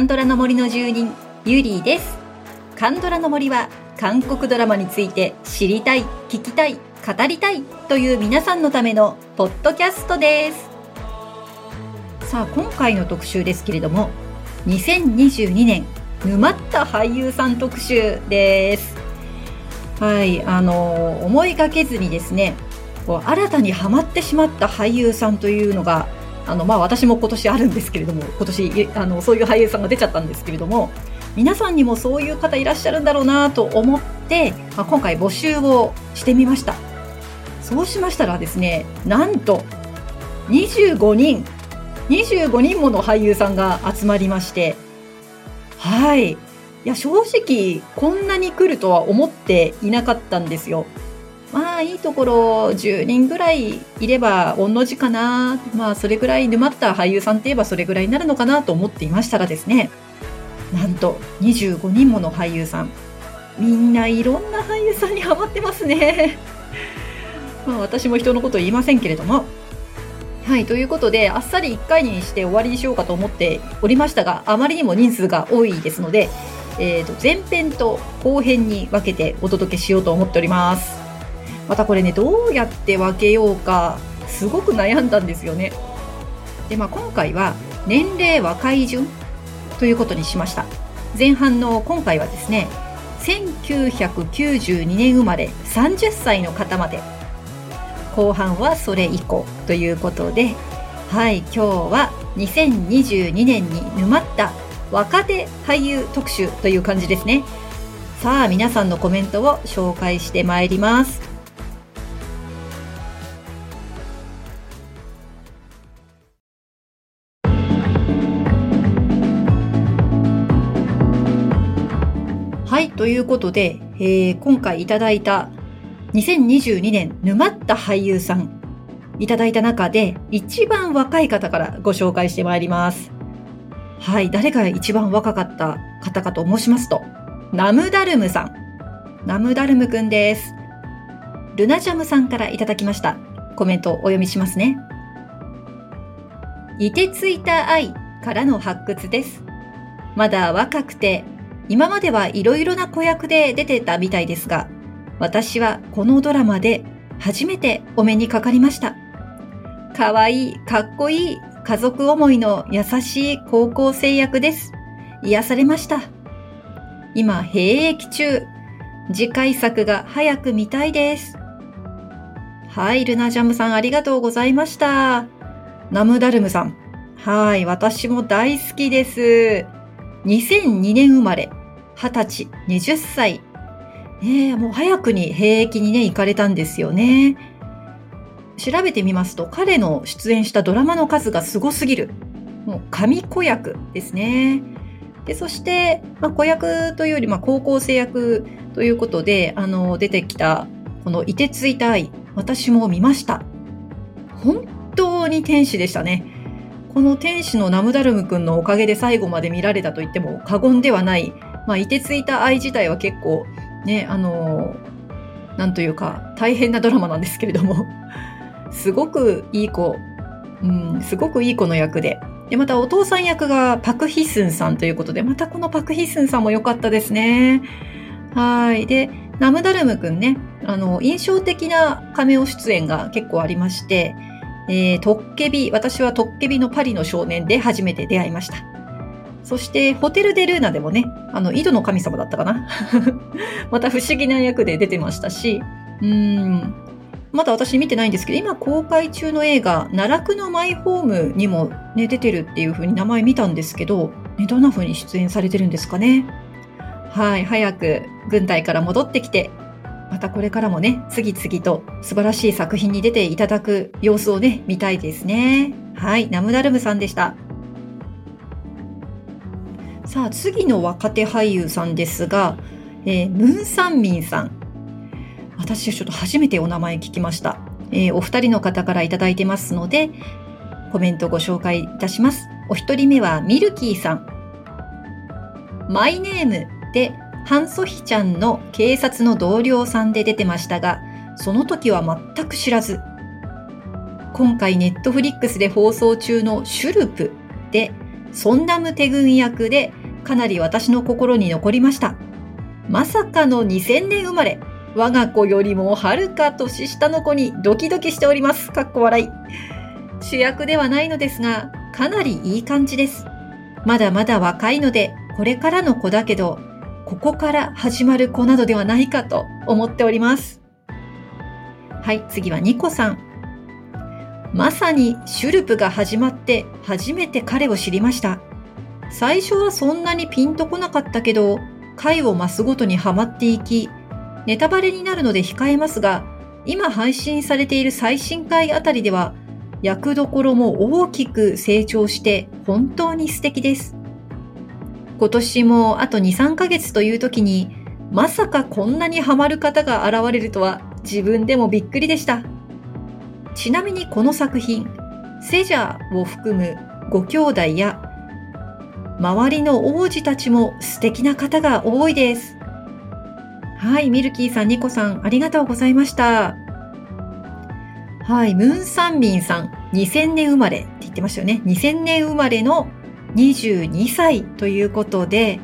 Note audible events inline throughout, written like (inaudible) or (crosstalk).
ンドラの森の住人ゆりです。カンドラの森は韓国ドラマについて知りたい聞きたい語りたいという皆さんのためのポッドキャストです。さあ今回の特集ですけれども2022年沼った俳優さん特集です。はいあの思いがけずにですねこう新たにハマってしまった俳優さんというのがあのまあ私も今年あるんですけれども今年あのそういう俳優さんが出ちゃったんですけれども皆さんにもそういう方いらっしゃるんだろうなと思って、まあ、今回募集をしてみました。そうしましたらですねなんと25人25人もの俳優さんが集まりましてはい。いや正直こんなに来るとは思っていなかったんですよ。まあいいところ10人ぐらいいれば御の字かな。まあそれぐらい沼った俳優さんって言えばそれぐらいになるのかなと思っていましたらですね。なんと25人もの俳優さん。みんないろんな俳優さんにハマってますね。(laughs) まあ私も人のこと言いませんけれども。はいということであっさり1回にして終わりにしようかと思っておりましたがあまりにも人数が多いですので、えー、と前編と後編に分けてお届けしようと思っております。またこれねどうやって分けようかすごく悩んだんですよね。で、まあ、今回は年齢若い順ということにしました。前半の今回はですね1992年生まれ30歳の方まで。後半はそれ以降ということではい今日は2022年に沼った若手俳優特集という感じですね。さあ皆さんのコメントを紹介してまいります。ということで、えー、今回いただいた2022年沼った俳優さんいただいた中で一番若い方からご紹介してまいります。はい、誰が一番若かった方かと申しますと、ナムダルムさん。ナムダルムくんです。ルナジャムさんからいただきました。コメントをお読みしますね。いてついた愛からの発掘です。まだ若くて今まではいろいろな子役で出てたみたいですが、私はこのドラマで初めてお目にかかりました。かわいい、かっこいい、家族思いの優しい高校生役です。癒されました。今、兵役中。次回作が早く見たいです。はい、ルナジャムさんありがとうございました。ナムダルムさん。はい、私も大好きです。2002年生まれ。20歳、20歳。ねもう早くに兵役にね、行かれたんですよね。調べてみますと、彼の出演したドラマの数がすごすぎる。もう神子役ですね。で、そして、まあ、子役というより、まあ、高校生役ということで、あの、出てきた、この凍てついた愛、私も見ました。本当に天使でしたね。この天使のナムダルム君のおかげで最後まで見られたと言っても過言ではないまあ、いてついた愛自体は結構ね、あの、なんというか大変なドラマなんですけれども、(laughs) すごくいい子、うん、すごくいい子の役で、で、またお父さん役がパクヒスンさんということで、またこのパクヒスンさんも良かったですね。はい。で、ナムダルムくんね、あの、印象的なカメオ出演が結構ありまして、えー、トッケビ、私はトッケビのパリの少年で初めて出会いました。そして、ホテル・デ・ルーナでもね、あの、井戸の神様だったかな？(laughs) また不思議な役で出てましたし、うん、まだ私見てないんですけど、今公開中の映画、奈落のマイホームにもね、出てるっていう風に名前見たんですけど、ね、どんな風に出演されてるんですかね？はい、早く軍隊から戻ってきて、またこれからもね、次々と素晴らしい作品に出ていただく様子をね、見たいですね。はい、ナムダルムさんでした。さあ次の若手俳優さんですが、えー、ムン・サンミンさん。私はちょっと初めてお名前聞きました、えー、お二人の方からいただいてますのでコメントご紹介いたします。お一人目はミルキーさん。マイネームでハンソヒちゃんの警察の同僚さんで出てましたがその時は全く知らず。今回ネットフリックスで放送中のシュルプで、ソンナムテ軍役でかなり私の心に残りました。まさかの2000年生まれ。我が子よりもはるか年下の子にドキドキしております。かっこ笑い。主役ではないのですが、かなりいい感じです。まだまだ若いので、これからの子だけど、ここから始まる子などではないかと思っております。はい、次はニコさん。まさにシュルプが始まって初めて彼を知りました。最初はそんなにピンとこなかったけど、回を増すごとにハマっていき、ネタバレになるので控えますが、今配信されている最新回あたりでは、役どころも大きく成長して本当に素敵です。今年もあと2、3ヶ月という時に、まさかこんなにハマる方が現れるとは自分でもびっくりでした。ちなみにこの作品、セジャーを含むご兄弟や周りの王子たちも素敵な方が多いです。はい、ミルキーさん、ニコさん、ありがとうございました。はい、ムーンサンミンさん、2000年生まれって言ってましたよね。2000年生まれの22歳ということで、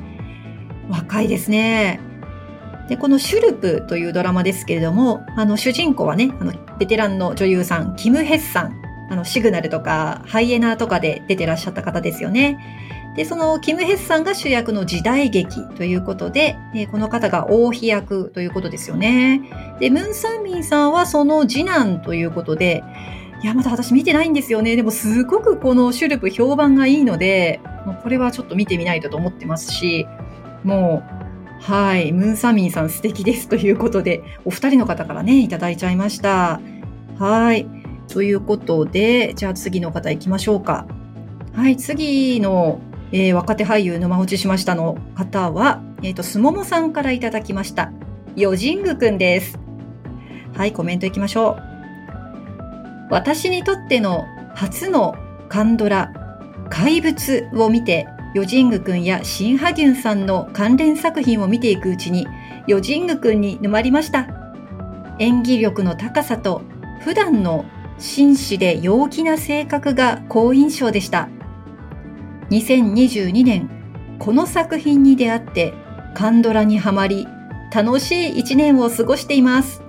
若いですね。で、このシュルプというドラマですけれども、あの、主人公はね、あの、ベテランの女優さん、キム・ヘッさん。あの、シグナルとか、ハイエナーとかで出てらっしゃった方ですよね。で、そのキム・ヘスさんが主役の時代劇ということで、えー、この方が王妃役ということですよね。で、ムン・サンミンさんはその次男ということで、いや、まだ私見てないんですよね。でもすごくこのシュルプ評判がいいので、もうこれはちょっと見てみないとと思ってますし、もう、はい、ムン・サミンさん素敵ですということで、お二人の方からね、いただいちゃいました。はい。ということで、じゃあ次の方行きましょうか。はい、次のえー、若手俳優沼落ちしましたの方は、えっ、ー、と、すももさんからいただきました。よじんぐくんです。はい、コメントいきましょう。私にとっての初のカンドラ、怪物を見て、ヨジングくんやシンハギュンさんの関連作品を見ていくうちに、ヨジングくんに沼りました。演技力の高さと、普段の紳士で陽気な性格が好印象でした。2022年、この作品に出会ってカンドラにはまり、楽しい一年を過ごしています。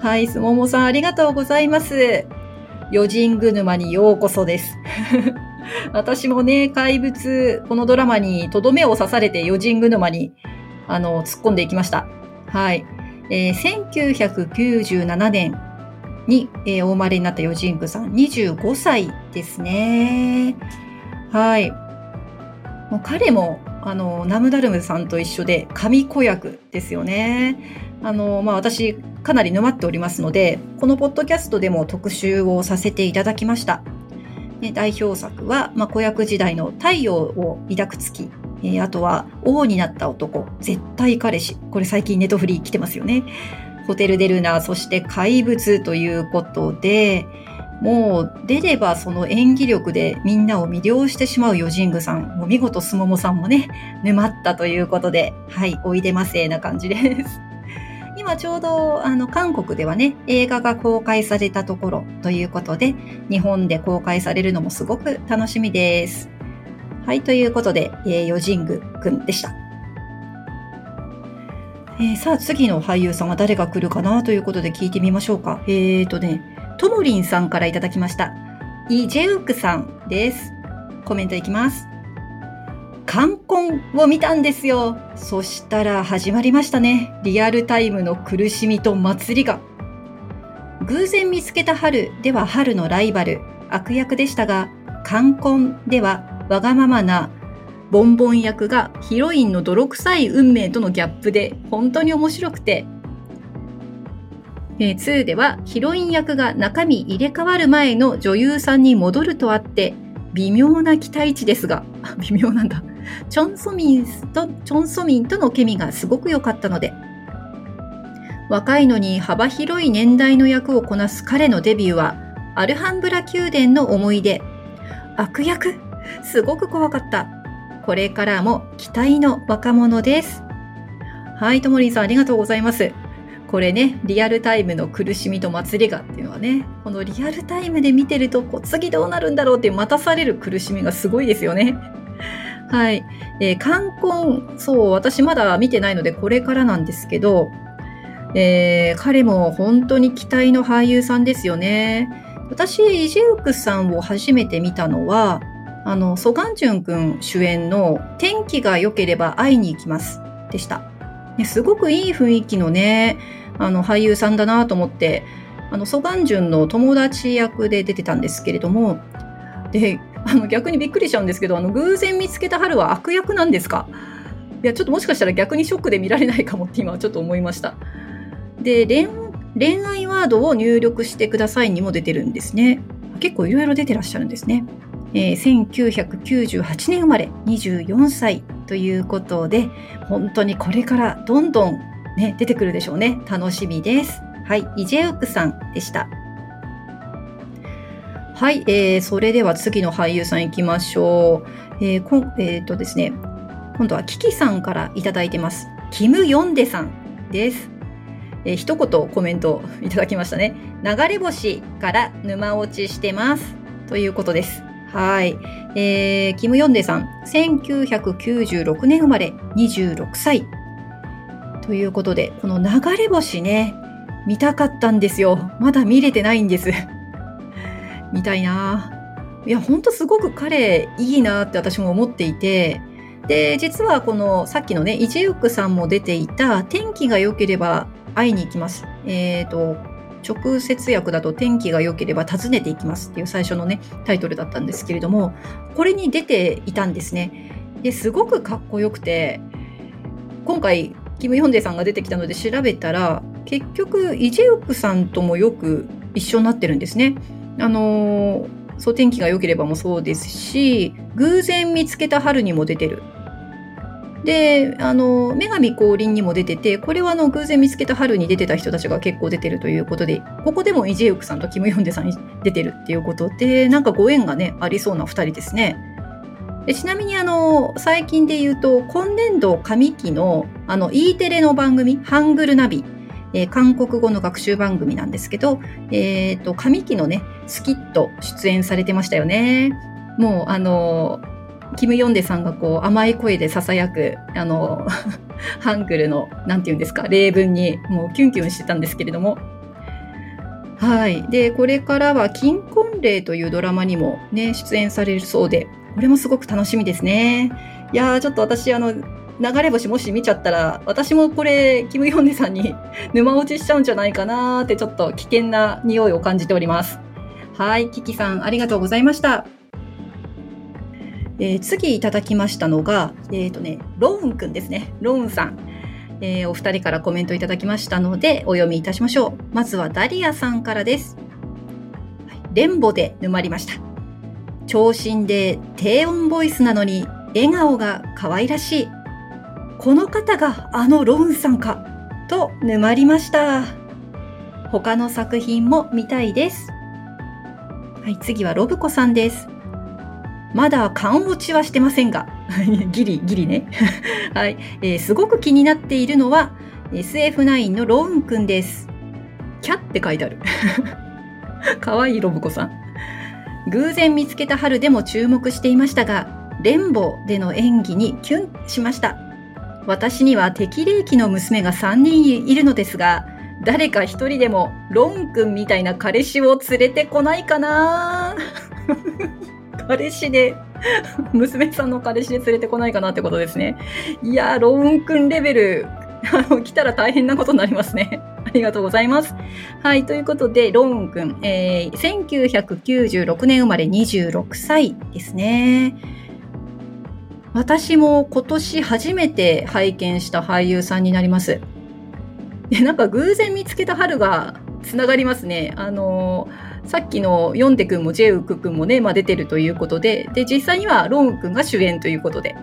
はい、すももさんありがとうございます。ヨジング沼にようこそです。(laughs) 私もね、怪物、このドラマにとどめを刺されてヨジング沼に、あの、突っ込んでいきました。はい。えー、1997年に、えー、お生まれになったヨジングさん、25歳ですね。はい。もう彼も、あの、ナムダルムさんと一緒で神子役ですよね。あの、まあ、私、かなり沼っておりますので、このポッドキャストでも特集をさせていただきました。ね、代表作は、まあ、子役時代の太陽を抱く月。えー、あとは、王になった男、絶対彼氏。これ最近ネトフリー来てますよね。ホテルデルナー、そして怪物ということで、もう出ればその演技力でみんなを魅了してしまうヨジングさん。もう見事すももさんもね、沼ったということで、はい、おいでませな感じです。(laughs) 今ちょうどあの韓国ではね、映画が公開されたところということで、日本で公開されるのもすごく楽しみです。はい、ということで、えー、ヨジングくんでした。えー、さあ次の俳優さんは誰が来るかなということで聞いてみましょうか。えーとね、ともりんさんからいただきました。イ・ジェウクさんです。コメントいきます。冠婚を見たんですよ。そしたら始まりましたね。リアルタイムの苦しみと祭りが。偶然見つけた春では春のライバル、悪役でしたが、冠婚ではわがままなボンボン役がヒロインの泥臭い運命とのギャップで本当に面白くてえー、2ではヒロイン役が中身入れ替わる前の女優さんに戻るとあって微妙な期待値ですが、微妙なんだ。チョンソミンと、チョンソミンとのケミがすごく良かったので、若いのに幅広い年代の役をこなす彼のデビューは、アルハンブラ宮殿の思い出。悪役？すごく怖かった。これからも期待の若者です。はい、ともりんさんありがとうございます。これね、リアルタイムの苦しみと祭りがっていうのはね、このリアルタイムで見てると、こう次どうなるんだろうって待たされる苦しみがすごいですよね。(laughs) はい。えー、冠婚、そう、私まだ見てないのでこれからなんですけど、えー、彼も本当に期待の俳優さんですよね。私、イジウクさんを初めて見たのは、あの、ソガンジュン君主演の天気が良ければ会いに行きますでした。ね、すごくいい雰囲気のね、あの俳優さんだなと思って、あの、ソガンジュンの友達役で出てたんですけれども、で、あの逆にびっくりしちゃうんですけど、あの偶然見つけた春は悪役なんですか？いや、ちょっともしかしたら逆にショックで見られないかもって今ちょっと思いました。で、恋恋愛ワードを入力してくださいにも出てるんですね。結構いろいろ出てらっしゃるんですね。えー、1998年生まれ24歳ということで、本当にこれからどんどんね、出てくるでしょうね。楽しみです。はい、イジェウクさんでした。はい、えー、それでは次の俳優さん行きましょう。えー、こえー、とですね、今度はキキさんからいただいてます。キム・ヨンデさんです。えー、一言コメントいただきましたね。流れ星から沼落ちしてます。ということです。はい。えー、キム・ヨンデさん、1996年生まれ、26歳。ということで、この流れ星ね、見たかったんですよ。まだ見れてないんです。(laughs) 見たいな。いや、ほんとすごく彼、いいなって私も思っていて、で、実はこの、さっきのね、イジェウクさんも出ていた、天気が良ければ会いに行きます。えっ、ー、と、直接訳だと天気が良ければ訪ねていきますっていう最初のね、タイトルだったんですけれども、これに出ていたんですね。で、すごくかっこよくて、今回、キム・ヨンデさんが出てきたので調べたら、結局、イジェウクさんともよく一緒になってるんですね。あのそう、天気が良ければもそうですし、偶然見つけた春にも出てる。で、あの、女神降臨にも出てて、これはあの、偶然見つけた春に出てた人たちが結構出てるということで、ここでもイジェウクさんとキム・ヨンデさんに出てるっていうことで、なんかご縁がね、ありそうな二人ですね。でちなみにあの、最近で言うと、今年度上期の、あの、E テレの番組、ハングルナビ、えー、韓国語の学習番組なんですけど、え、ー、と、上期のね、スキット出演されてましたよね。もう、あのキム・ヨンデさんがこう甘い声で囁く、あの、(laughs) ハングルの、なんて言うんですか、例文にもうキュンキュンしてたんですけれども。はい。で、これからは、金婚礼というドラマにもね、出演されるそうで、これもすごく楽しみですね。いやー、ちょっと私、あの、流れ星もし見ちゃったら、私もこれ、キム・ヨンデさんに沼落ちしちゃうんじゃないかなーって、ちょっと危険な匂いを感じております。はい、キキさん、ありがとうございました。えー、次いただきましたのが、えっ、ー、とね、ローンくんですね。ローンさん。えー、お二人からコメントいただきましたので、お読みいたしましょう。まずはダリアさんからです。レンボで沼りました。長身で低音ボイスなのに、笑顔が可愛らしい。この方があのローンさんか、と沼りました。他の作品も見たいです。はい、次はロブコさんです。まだ缶落ちはしてませんが、(laughs) ギリ、ギリね。(laughs) はい、えー、すごく気になっているのは、SF9 のローンくんです。キャって書いてある。(laughs) かわいいロブコさん。偶然見つけた春でも注目していましたが、レンボでの演技にキュンしました。私には適齢期の娘が3人いるのですが、誰か一人でもロン君みたいな彼氏を連れてこないかな彼氏で、(laughs) 娘さんの彼氏で連れてこないかなってことですね。いやー、ローンくんレベル、(laughs) あの、来たら大変なことになりますね。(laughs) ありがとうございます。はい、ということで、ローンくん、えー、1996年生まれ26歳ですね。私も今年初めて拝見した俳優さんになります。なんか偶然見つけた春がつながりますね。あのーさっきのヨンテ君もジェウク君もね、まあ、出てるということで、で、実際にはローン君が主演ということで。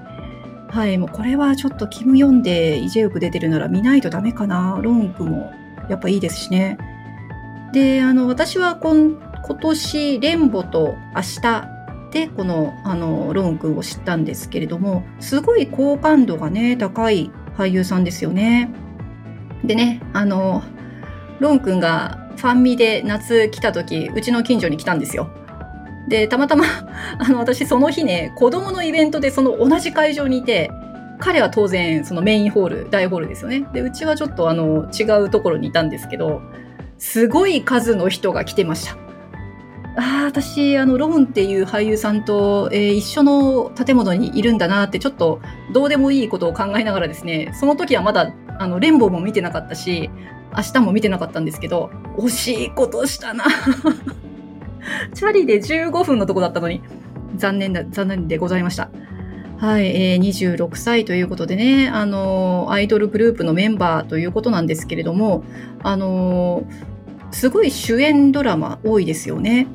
はい、もうこれはちょっとキム・ヨンでイ・ジェウク出てるなら見ないとダメかな。ロン君もやっぱいいですしね。で、あの、私は今今年、レンボと明日で、この、あの、ロン君を知ったんですけれども、すごい好感度がね、高い俳優さんですよね。でね、あの、ロン君がファンミで夏来た時、うちの近所に来たんですよ。で、たまたま、(laughs) あの、私その日ね、子供のイベントでその同じ会場にいて、彼は当然そのメインホール、大ホールですよね。で、うちはちょっとあの、違うところにいたんですけど、すごい数の人が来てました。ああ、私、あの、ロンっていう俳優さんと、えー、一緒の建物にいるんだなって、ちょっとどうでもいいことを考えながらですね、その時はまだ、あの、レンボーも見てなかったし、明日も見てなかったんですけど、惜しいことしたな。(laughs) チャリで15分のとこだったのに、残念だ、残念でございました。はい、えー、26歳ということでね、あのー、アイドルグループのメンバーということなんですけれども、あのー、すごい主演ドラマ多いですよね。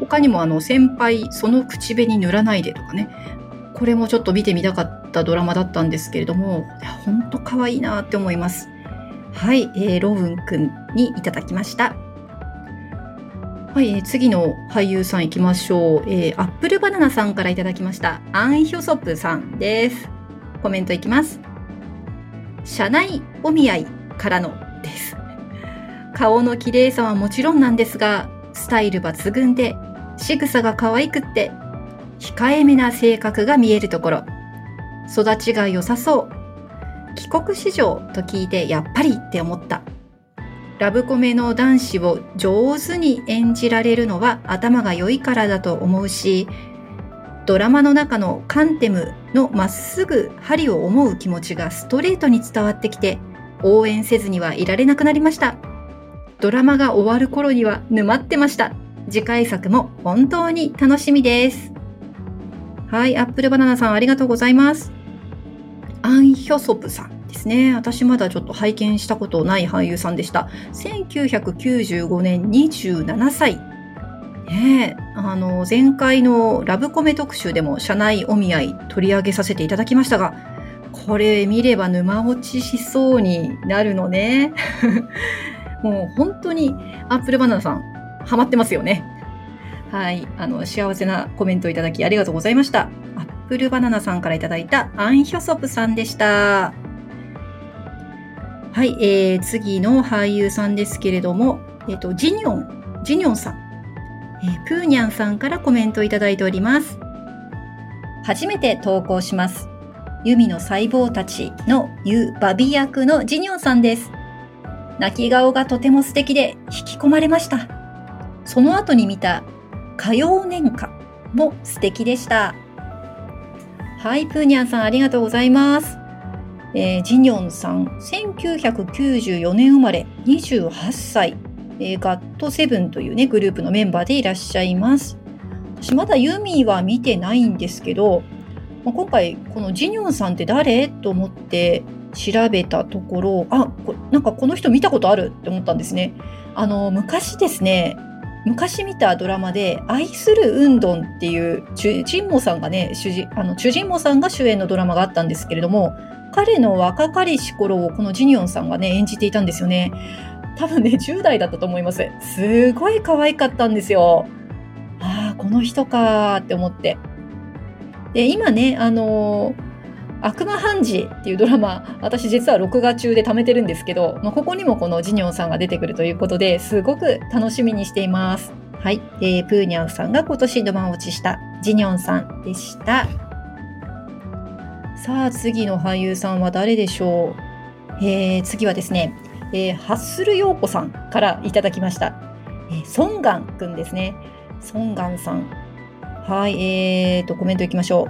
他にもあの、先輩、その口紅塗らないでとかね、これもちょっと見てみたかったドラマだったんですけれども、ほんと可愛いなって思います。はい、えー、ロブンくんにいただきました。はい、えー、次の俳優さん行きましょう。えー、アップルバナナさんからいただきました。アンヒョソップさんです。コメントいきます。社内お見合いからのです。顔の綺麗さはもちろんなんですが、スタイル抜群で、仕草が可愛くって、控えめな性格が見えるところ、育ちが良さそう、帰国子女と聞いてやっぱりって思った。ラブコメの男子を上手に演じられるのは頭が良いからだと思うし、ドラマの中のカンテムのまっすぐ針を思う気持ちがストレートに伝わってきて、応援せずにはいられなくなりました。ドラマが終わる頃には沼ってました。次回作も本当に楽しみです。はい、アップルバナナさんありがとうございます。アン・ヒョソプさんですね。私まだちょっと拝見したことない俳優さんでした。1995年27歳。ねあの、前回のラブコメ特集でも社内お見合い取り上げさせていただきましたが、これ見れば沼落ちしそうになるのね。(laughs) もう本当にアップルバナナさん、ハマってますよね。はい。あの、幸せなコメントいただきありがとうございました。アップルバナナさんからいただいたアンヒョソプさんでした。はい、えー、次の俳優さんですけれども、えっ、ー、と、ジニョン、ジニョンさん、えー、プーニャンさんからコメントいただいております。初めて投稿します。ユミの細胞たちのユバビ役のジニョンさんです。泣き顔がとても素敵で引き込まれました。その後に見た火曜年歌も素敵でした。はい、プーニャンさんありがとうございます。えー、ジニョンさん、1994年生まれ、28歳、えー、ガットセブンというね、グループのメンバーでいらっしゃいます。私まだユミは見てないんですけど、まあ、今回このジニョンさんって誰？と思って調べたところ、あ、なんかこの人見たことあるって思ったんですね。あの、昔ですね、昔見たドラマで「愛する運動」っていうチュジンモさんがね主人あのチュジンモさんが主演のドラマがあったんですけれども彼の若かりし頃をこのジニオンさんがね演じていたんですよね多分ね10代だったと思いますすごい可愛かったんですよああこの人かって思ってで今ねあのー悪魔判事っていうドラマ、私実は録画中で貯めてるんですけど、まあ、ここにもこのジニョンさんが出てくるということで、すごく楽しみにしています。はい。えー、プーニャンさんが今年ドマ落ちしたジニョンさんでした。さあ、次の俳優さんは誰でしょう？えー、次はですね、えー、ハッスルヨーコさんからいただきました。えー、ソンガンくんですね。ソンガンさん。はい、えーと、コメントいきましょ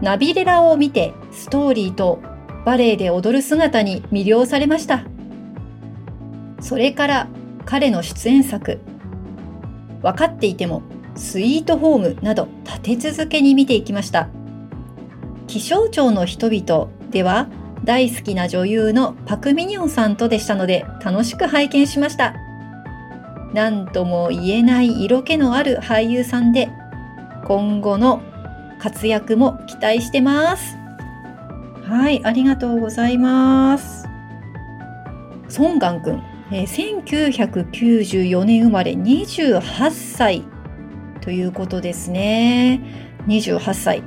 う。ナビレラを見てストーリーとバレエで踊る姿に魅了されました。それから彼の出演作、分かっていてもスイートホームなど立て続けに見ていきました。気象庁の人々では大好きな女優のパク・ミニョンさんとでしたので楽しく拝見しました。何とも言えない色気のある俳優さんで今後の活躍も期待してます。はい、ありがとうございます。ソンガン君、えー、1994年生まれ28歳ということですね。28歳。い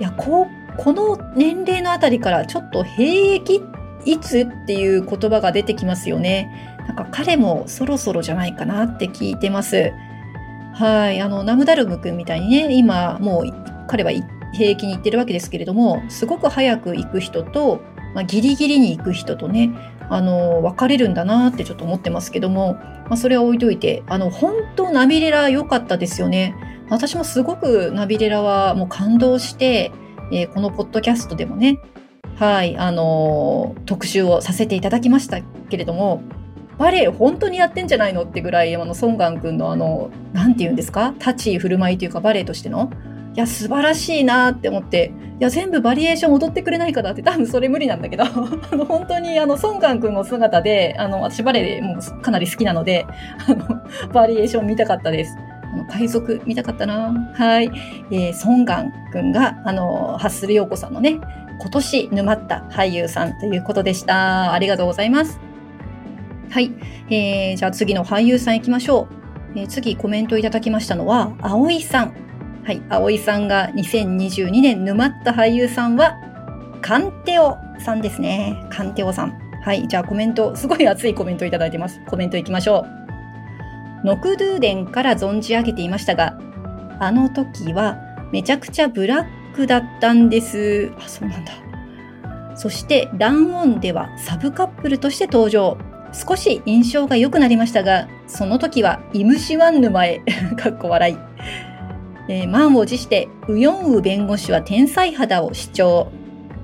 や、ここの年齢のあたりからちょっと兵役いつっていう言葉が出てきますよね。なんか彼もそろそろじゃないかなって聞いてます。はい。あの、ナムダルム君みたいにね、今もう彼は兵役に行ってるわけですけれども、すごく早く行く人と、まあ、ギリギリに行く人とね、あの、分かれるんだなってちょっと思ってますけども、まあ、それは置いといて、あの、本当ナビレラ良かったですよね。私もすごくナビレラはもう感動して、えー、このポッドキャストでもね、はい、あのー、特集をさせていただきましたけれども、バレエ本当にやってんじゃないのってぐらい、あの、ソンガン君のあの、なんて言うんですか？立ち居振る舞いというかバレエとしての、いや、素晴らしいなって思って、いや、全部バリエーション踊ってくれないかなって、多分それ無理なんだけど、(laughs) あの、本当にあの、ソンガン君の姿で、あの、私バレエもかなり好きなので、あの、バリエーション見たかったです。あの、海賊見たかったなはい。えー、ソンガン君が、あの、ハッスルヨーコさんのね、今年沼った俳優さんということでした。ありがとうございます。はい。えー、じゃあ次の俳優さん行きましょう。えー、次コメントいただきましたのは、葵さん。はい。葵さんが2022年沼った俳優さんは、カンテオさんですね。カンテオさん。はい。じゃあコメント、すごい熱いコメントいただいてます。コメント行きましょう。ノクドゥーデンから存じ上げていましたが、あの時はめちゃくちゃブラックだったんです。あ、そうなんだ。そして、ランオンではサブカップルとして登場。少し印象が良くなりましたが、その時はイムシワン沼へ、(laughs) かっこ笑い。えー、満を持して、ウヨンウ弁護士は天才肌を主張。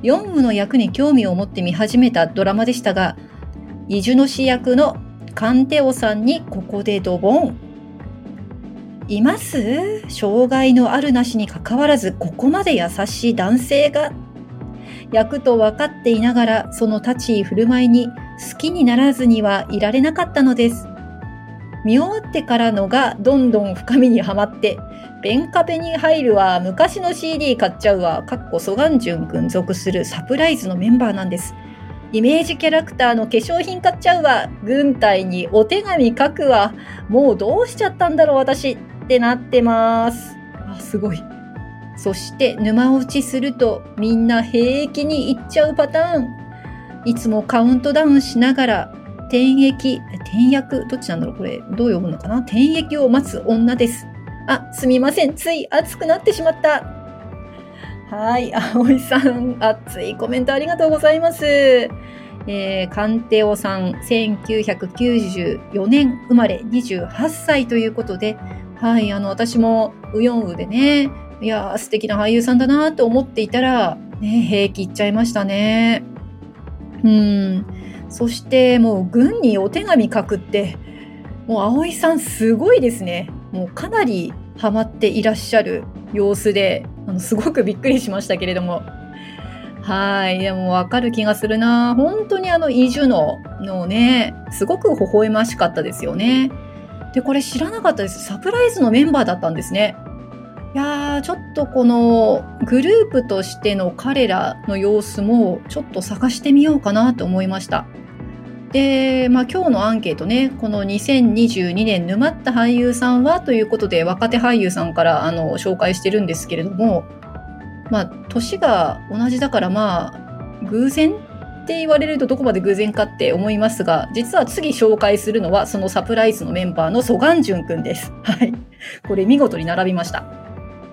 ヨンウの役に興味を持って見始めたドラマでしたが、イジュノシ役のカンテオさんにここでドボン。います？障害のあるなしにかかわらずここまで優しい男性が役と分かっていながらその立ち居振る舞いに好きにならずにはいられなかったのです。見終わってからのがどんどん深みにはまって、ベンカペに入るわ、昔の CD 買っちゃうわ、かっこソガンジュン君属するサプライズのメンバーなんです。イメージキャラクターの化粧品買っちゃうわ、軍隊にお手紙書くわ、もうどうしちゃったんだろう私ってなってます。あ、すごい。そして沼落ちするとみんな平気に行っちゃうパターン。いつもカウントダウンしながら、転液、転薬、どっちなんだろうこれ、どう読むのかな？転液を待つ女です。あ、すみません。つい熱くなってしまった。はい。葵さん、熱いコメントありがとうございます。えー、カンテオさん、1994年生まれ28歳ということで、はい、あの、私もウヨンウでね、いやー、素敵な俳優さんだなと思っていたら、ね、平気いっちゃいましたね。うん。そしてもう軍にお手紙書くって、もう葵さんすごいですね。もうかなりハマっていらっしゃる様子で、あのすごくびっくりしましたけれども。はい。でもわかる気がするな。本当にあの、イジュノのね、すごく微笑ましかったですよね。で、これ知らなかったです。サプライズのメンバーだったんですね。いやー、ちょっとこのグループとしての彼らの様子もちょっと探してみようかなと思いました。で、まあ今日のアンケートね、この2022年沼った俳優さんはということで若手俳優さんからあの紹介してるんですけれども、まあ年が同じだからまあ偶然って言われるとどこまで偶然かって思いますが、実は次紹介するのはそのサプライズのメンバーのソガンジュンくんです。はい。これ見事に並びました。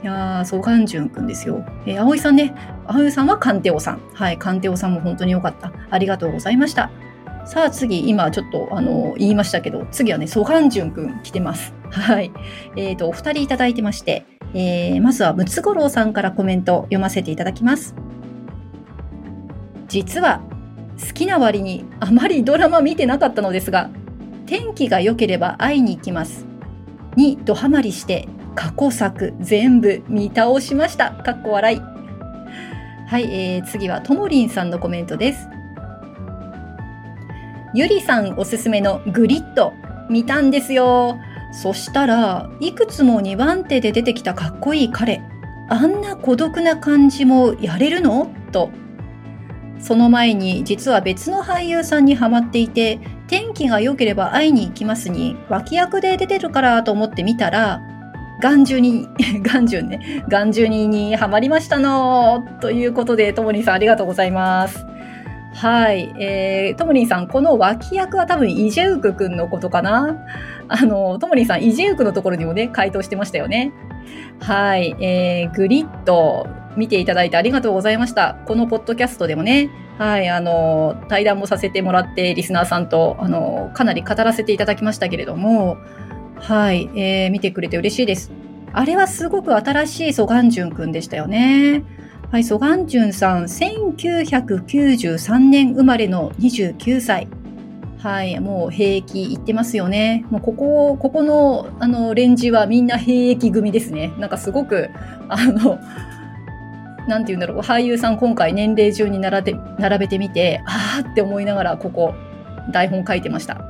いやー、ソガンジュンくんですよ。えー、葵さんね、葵さんはカンテオさん。はい、カンテオさんも本当に良かった。ありがとうございました。さあ次、今ちょっとあの言いましたけど、次はね、ソガンジュンくん来てます。はい。えっ、ー、と、お二人いただいてまして、えー、まずはムツゴロウさんからコメント読ませていただきます。実は、好きな割にあまりドラマ見てなかったのですが、天気が良ければ会いに行きます。にドハマりして過去作全部見倒しました。かっこ笑い。はい、えー、次はともりんさんのコメントです。ゆりさんおすすめのグリッド見たんですよ。そしたらいくつも2番手で出てきたかっこいい彼。あんな孤独な感じもやれるの？と。その前に実は別の俳優さんにハマっていて天気が良ければ会いに行きますに脇役で出てるからと思ってみたら眼中に、(laughs) 眼中ね、眼中ににハマりましたのということで、ともりさんありがとうございます。はい。えー、ともりんさん、この脇役は多分イジェウクくんのことかな？(laughs) あの、ともりんさん、イジェウクのところにもね、回答してましたよね。はい。えー、グリッド、見ていただいてありがとうございました。このポッドキャストでもね、はい、あの、対談もさせてもらって、リスナーさんと、あの、かなり語らせていただきましたけれども、はい、えー、見てくれて嬉しいです。あれはすごく新しいソガンジュンくんでしたよね。はい、ソガンジュンさん、1993年生まれの29歳。はい、もう兵役行ってますよね。もうここ、ここの、あの、レンジはみんな兵役組ですね。なんかすごく、あの、なんて言うんだろう、俳優さん今回年齢順に並べ並べてみて、あーって思いながら、ここ、台本書いてました。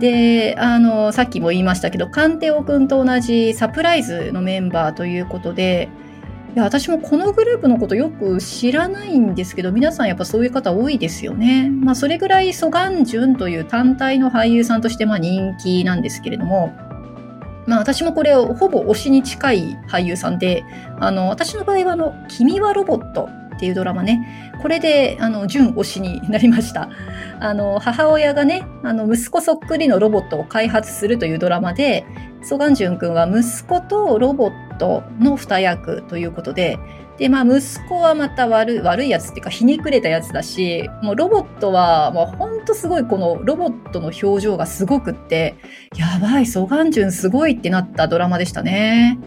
で、あの、さっきも言いましたけど、カンテオくんと同じサプライズのメンバーということで、いや私もこのグループのことよく知らないんですけど、皆さんやっぱそういう方多いですよね。まあそれぐらいソガンジュンという単体の俳優さんとしてまあ人気なんですけれども、まあ私もこれほぼ推しに近い俳優さんで、あの、私の場合はあの、君はロボットっていうドラマね、これで、あの、純推しになりました。あの、母親がね、あの、息子そっくりのロボットを開発するというドラマで、ソガンジュン君は息子とロボットの二役ということで、で、まあ、息子はまた悪い、悪いやつっていうか、ひねくれたやつだし、もうロボットは、もうほんとすごい、このロボットの表情がすごくって、やばい、ソガンジュンすごいってなったドラマでしたね。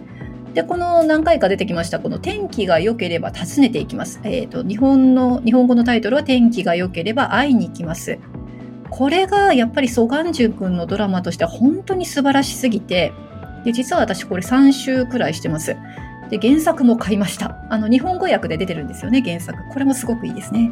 で、この何回か出てきました、この天気が良ければ訪ねていきます。えっ、ー、と、日本の、日本語のタイトルは天気が良ければ会いに行きます。これがやっぱりソガンジュン君のドラマとしては本当に素晴らしすぎて、で、実は私これ3週くらいしてます。で、原作も買いました。あの、日本語訳で出てるんですよね、原作。これもすごくいいですね。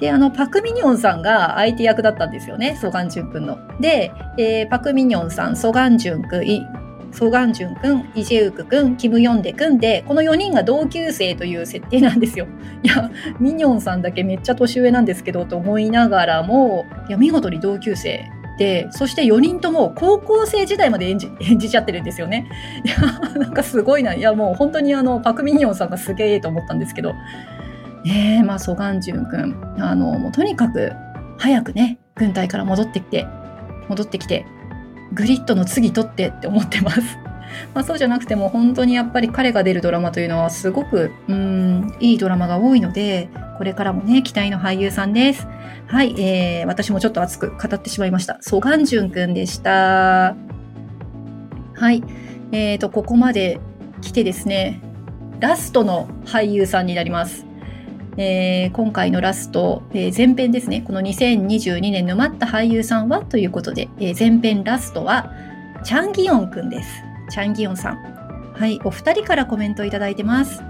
で、あの、パクミニョンさんが相手役だったんですよね、ソガンジュン君の。で、えー、パクミニョンさん、ソガンジュン君、ソガンジュン君、イジェウク君、キムヨンデ君で、この4人が同級生という設定なんですよ。(laughs) いや、ミニョンさんだけめっちゃ年上なんですけど、と思いながらも、いや、見事に同級生で、そして4人とも高校生時代まで演じ (laughs) 演じちゃってるんですよね。いや、なんかすごいな。いや、もう本当にあの、パクミニオンさんがすげえと思ったんですけど。ねえ、まあ、ソガンジュン君、あの、もうとにかく早くね、軍隊から戻ってきて、戻ってきて、グリッドの次取ってって思ってます。(laughs) まあそうじゃなくても本当にやっぱり彼が出るドラマというのはすごく、うん、いいドラマが多いので、これからもね、期待の俳優さんです。はい、えー、私もちょっと熱く語ってしまいました。ソガンジュンくんでした。はい、えーと、ここまで来てですね、ラストの俳優さんになります。えー、今回のラスト、えー、前編ですね。この2022年の待った俳優さんはということで、えー、前編ラストは、チャンギヨンくんです。チャンギヨンさん。はい、お二人からコメントいただいてます。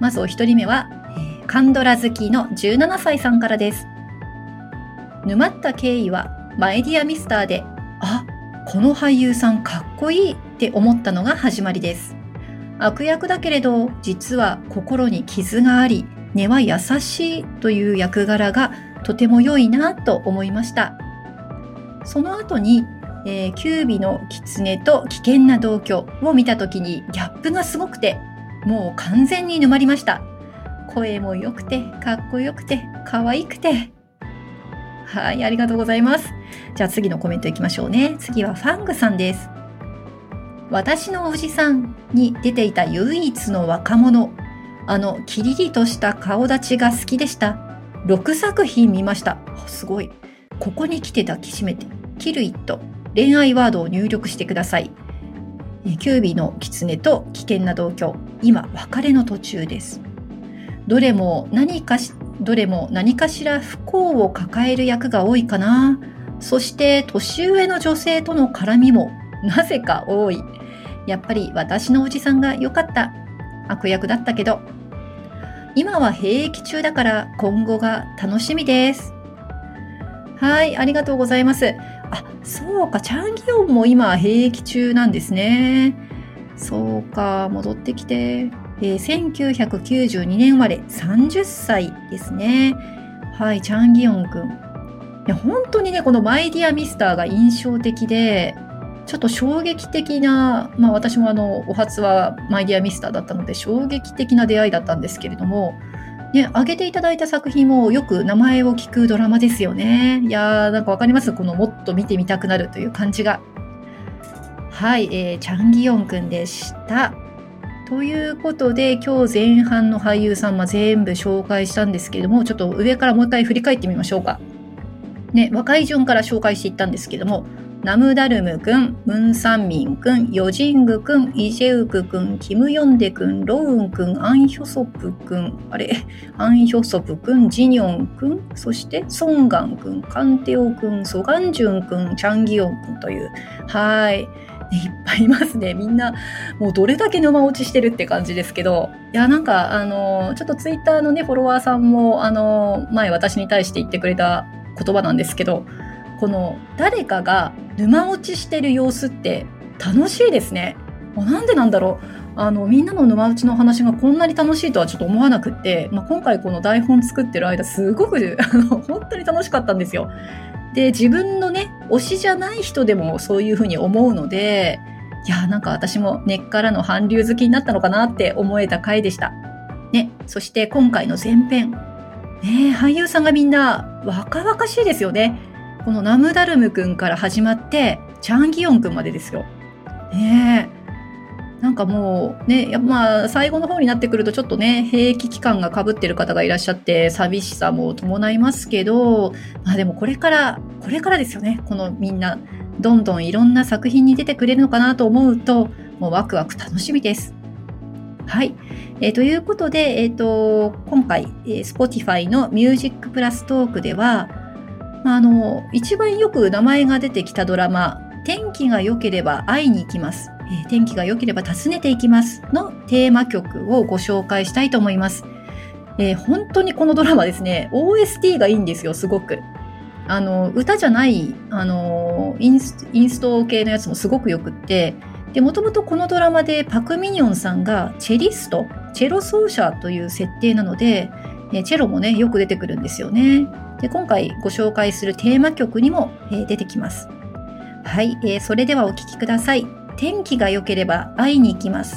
まずお一人目は、えー、カンドラ好きの17歳さんからです。沼った経緯は、マイディアミスターで、あ、この俳優さんかっこいいって思ったのが始まりです。悪役だけれど、実は心に傷があり、根は優しいという役柄がとても良いなと思いました。その後にえー、キュービの狐と危険な同居を見た時にギャップがすごくて、もう完全に沼りました。声も良くて、かっこよくて、可愛くて。はい、ありがとうございます。じゃあ次のコメントいきましょうね。次はファングさんです。私のおじさんに出ていた唯一の若者、あのキリリとした顔立ちが好きでした。6作品見ました。すごい。ここに来て抱きしめて、キルイット、恋愛ワードを入力してください。キュービの狐と危険な同居、今別れの途中です。どれも何かし、どれも何かしら不幸を抱える役が多いかな。そして年上の女性との絡みもなぜか多い。やっぱり私のおじさんが良かった。悪役だったけど。今は兵役中だから今後が楽しみです。はい、ありがとうございます。あ、そうか、チャンギヨンも今兵役中なんですね。そうか、戻ってきて。えー、1992年生まれ、30歳ですね。はい、チャンギヨンくん。いや、本当にね、このマイディアミスターが印象的で、ちょっと衝撃的な、まあ私もあの、お初はマイディアミスターだったので、衝撃的な出会いだったんですけれども、ね、挙げていただいた作品もよく名前を聞くドラマですよね。いやー、なんかわかります？このもっと見てみたくなるという感じが。はい、えー、チャンギヨンくんでした。ということで、今日前半の俳優さん、ま、全部紹介したんですけれども、ちょっと上からもう一回振り返ってみましょうか。ね、若い順から紹介していったんですけども、ナムダルムくん、ムンサンミンくん、ヨジングくん、イジェウクくん、キムヨンデくん、ロウンくん、アンヒョソプくん、あれ、(laughs) アンヒョソプくん、ジニョンくん、そしてソンガンくん、カンテオくん、ソガンジュンくん、チャンギヨンくんという、はい。いっぱいいますね。みんな、もうどれだけ沼落ちしてるって感じですけど、いや、なんか、あの、ちょっとツイッターのね、フォロワーさんも、あの、前私に対して言ってくれた言葉なんですけど、この誰かが沼落ちしてる様子って楽しいですね。もうなんでなんだろう。あの、みんなの沼落ちの話がこんなに楽しいとはちょっと思わなくって、まあ、今回この台本作ってる間すごく、(laughs) あの、本当に楽しかったんですよ。で、自分のね、推しじゃない人でもそういうふうに思うので、いやなんか私も根っからの韓流好きになったのかなって思えた回でした。ね、そして今回の前編。ね俳優さんがみんな若々しいですよね。このナムダルムくんから始まって、チャンギヨンくんまでですよ。ねえ。なんかもうね、やまあ最後の方になってくるとちょっとね、兵役期間がかぶってる方がいらっしゃって寂しさも伴いますけど、まあでもこれから、これからですよね。このみんな、どんどんいろんな作品に出てくれるのかなと思うと、もうワクワク楽しみです。はい。えー、ということで、えっ、ー、と、今回、えー、Spotify の Music Plus トークでは、あ、の、一番よく名前が出てきたドラマ、天気が良ければ会いに行きます。えー、天気が良ければ訪ねていきますのテーマ曲をご紹介したいと思います。えー、本当にこのドラマですね、OST がいいんですよ、すごく。あの、歌じゃない、あの、インスインスト系のやつもすごくよくって、で、もともとこのドラマでパク・ミニョンさんがチェリスト、チェロ奏者という設定なので、チェロもね、よく出てくるんですよね。で今回ご紹介するテーマ曲にも、え出てきます。はい、えー、それではお聴きください。天気が良ければ会いに行きます。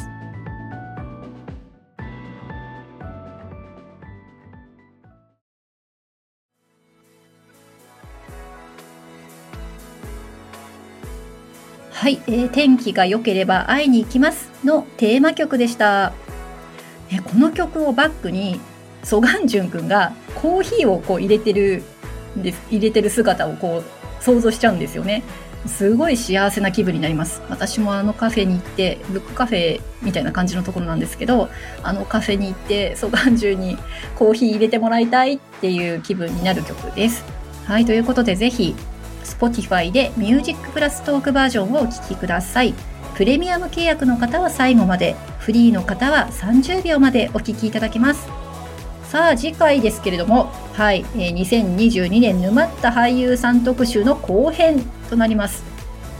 はい、えー、天気が良ければ会いに行きますのテーマ曲でした。えこの曲をバックにソガンジュン君がコーヒーをこう入れてるです。入れてる姿をこう想像しちゃうんですよね。すごい幸せな気分になります。私もあのカフェに行ってブックカフェみたいな感じのところなんですけどあのカフェに行ってソガンジュにコーヒー入れてもらいたいっていう気分になる曲です。はいということでぜひ Spotify で Music プラストークバージョンをお聴きください。プレミアム契約の方は最後までフリーの方は30秒までお聴きいただけます。さあ次回ですけれども、はい、えー、2022年沼った俳優さん特集の後編となります。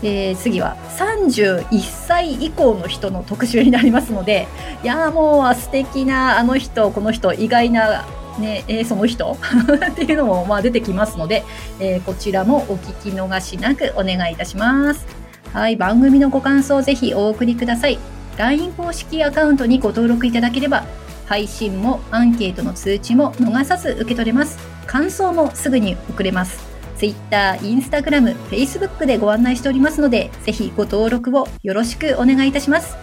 えー、次は31歳以降の人の特集になりますので、いやもう素敵なあの人、この人、意外なね、えー、その人 (laughs) っていうのもまあ出てきますので、えー、こちらもお聞き逃しなくお願いいたします。はい、番組のご感想ぜひお送りください。LINE 公式アカウントにご登録いただければ配信もアンケートの通知も逃さず受け取れます。感想もすぐに送れます。Twitter、Instagram、Facebook でご案内しておりますので、ぜひご登録をよろしくお願いいたします。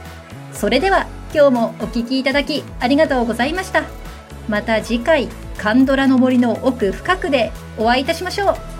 それでは今日もお聴きいただきありがとうございました。また次回、カンドラの森の奥深くでお会いいたしましょう。